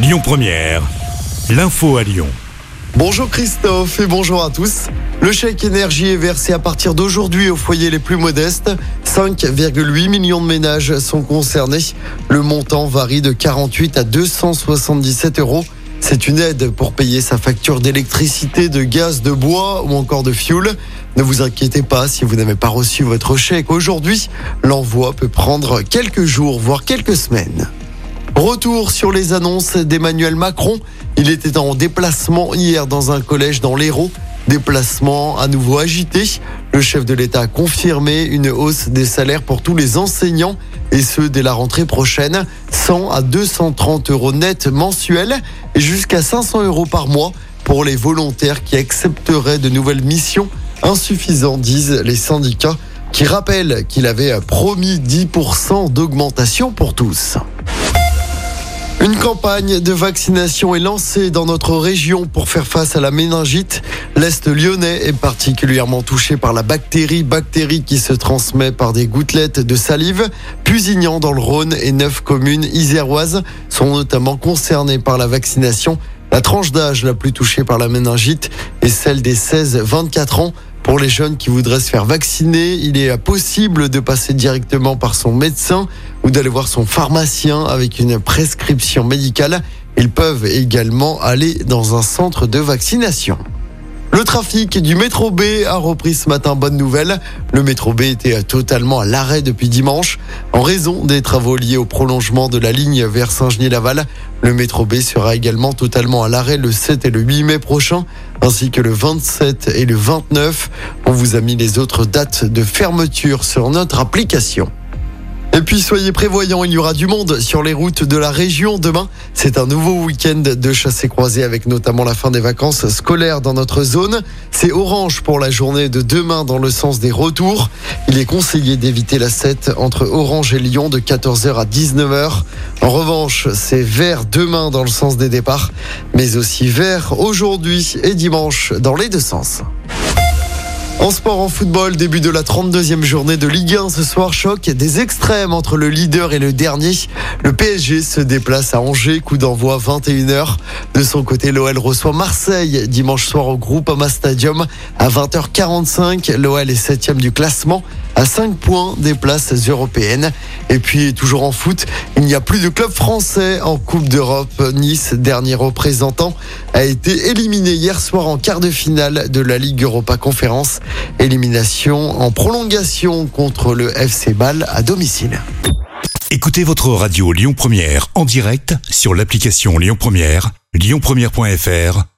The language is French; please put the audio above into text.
Lyon Première, l'info à Lyon. Bonjour Christophe et bonjour à tous. Le chèque énergie est versé à partir d'aujourd'hui aux foyers les plus modestes. 5,8 millions de ménages sont concernés. Le montant varie de 48 à 277 euros. C'est une aide pour payer sa facture d'électricité, de gaz, de bois ou encore de fioul. Ne vous inquiétez pas si vous n'avez pas reçu votre chèque aujourd'hui. L'envoi peut prendre quelques jours, voire quelques semaines. Retour sur les annonces d'Emmanuel Macron. Il était en déplacement hier dans un collège dans l'Hérault. Déplacement à nouveau agité. Le chef de l'État a confirmé une hausse des salaires pour tous les enseignants et ce dès la rentrée prochaine. 100 à 230 euros net mensuels et jusqu'à 500 euros par mois pour les volontaires qui accepteraient de nouvelles missions. Insuffisant, disent les syndicats, qui rappellent qu'il avait promis 10% d'augmentation pour tous. Une campagne de vaccination est lancée dans notre région pour faire face à la méningite. L'Est lyonnais est particulièrement touché par la bactérie, bactérie qui se transmet par des gouttelettes de salive. Pusignan dans le Rhône et neuf communes iséroises sont notamment concernées par la vaccination. La tranche d'âge la plus touchée par la méningite est celle des 16-24 ans. Pour les jeunes qui voudraient se faire vacciner, il est possible de passer directement par son médecin ou d'aller voir son pharmacien avec une prescription médicale. Ils peuvent également aller dans un centre de vaccination. Le trafic du métro B a repris ce matin. Bonne nouvelle. Le métro B était totalement à l'arrêt depuis dimanche en raison des travaux liés au prolongement de la ligne vers Saint-Genis-Laval. Le métro B sera également totalement à l'arrêt le 7 et le 8 mai prochain, ainsi que le 27 et le 29. On vous a mis les autres dates de fermeture sur notre application. Et puis soyez prévoyants, il y aura du monde sur les routes de la région demain. C'est un nouveau week-end de chassé croisé avec notamment la fin des vacances scolaires dans notre zone. C'est orange pour la journée de demain dans le sens des retours. Il est conseillé d'éviter la 7 entre Orange et Lyon de 14h à 19h. En revanche, c'est vert demain dans le sens des départs, mais aussi vert aujourd'hui et dimanche dans les deux sens. En sport, en football, début de la 32e journée de Ligue 1 ce soir, choc des extrêmes entre le leader et le dernier. Le PSG se déplace à Angers, coup d'envoi 21h. De son côté, l'OL reçoit Marseille dimanche soir au Groupama Stadium à 20h45. L'OL est septième du classement à 5 points des places européennes. Et puis, toujours en foot, il n'y a plus de club français en Coupe d'Europe. Nice, dernier représentant, a été éliminé hier soir en quart de finale de la Ligue Europa Conférence. Élimination en prolongation contre le FC Bâle à domicile. Écoutez votre radio Lyon Première en direct sur l'application Lyon Première, lyonpremière.fr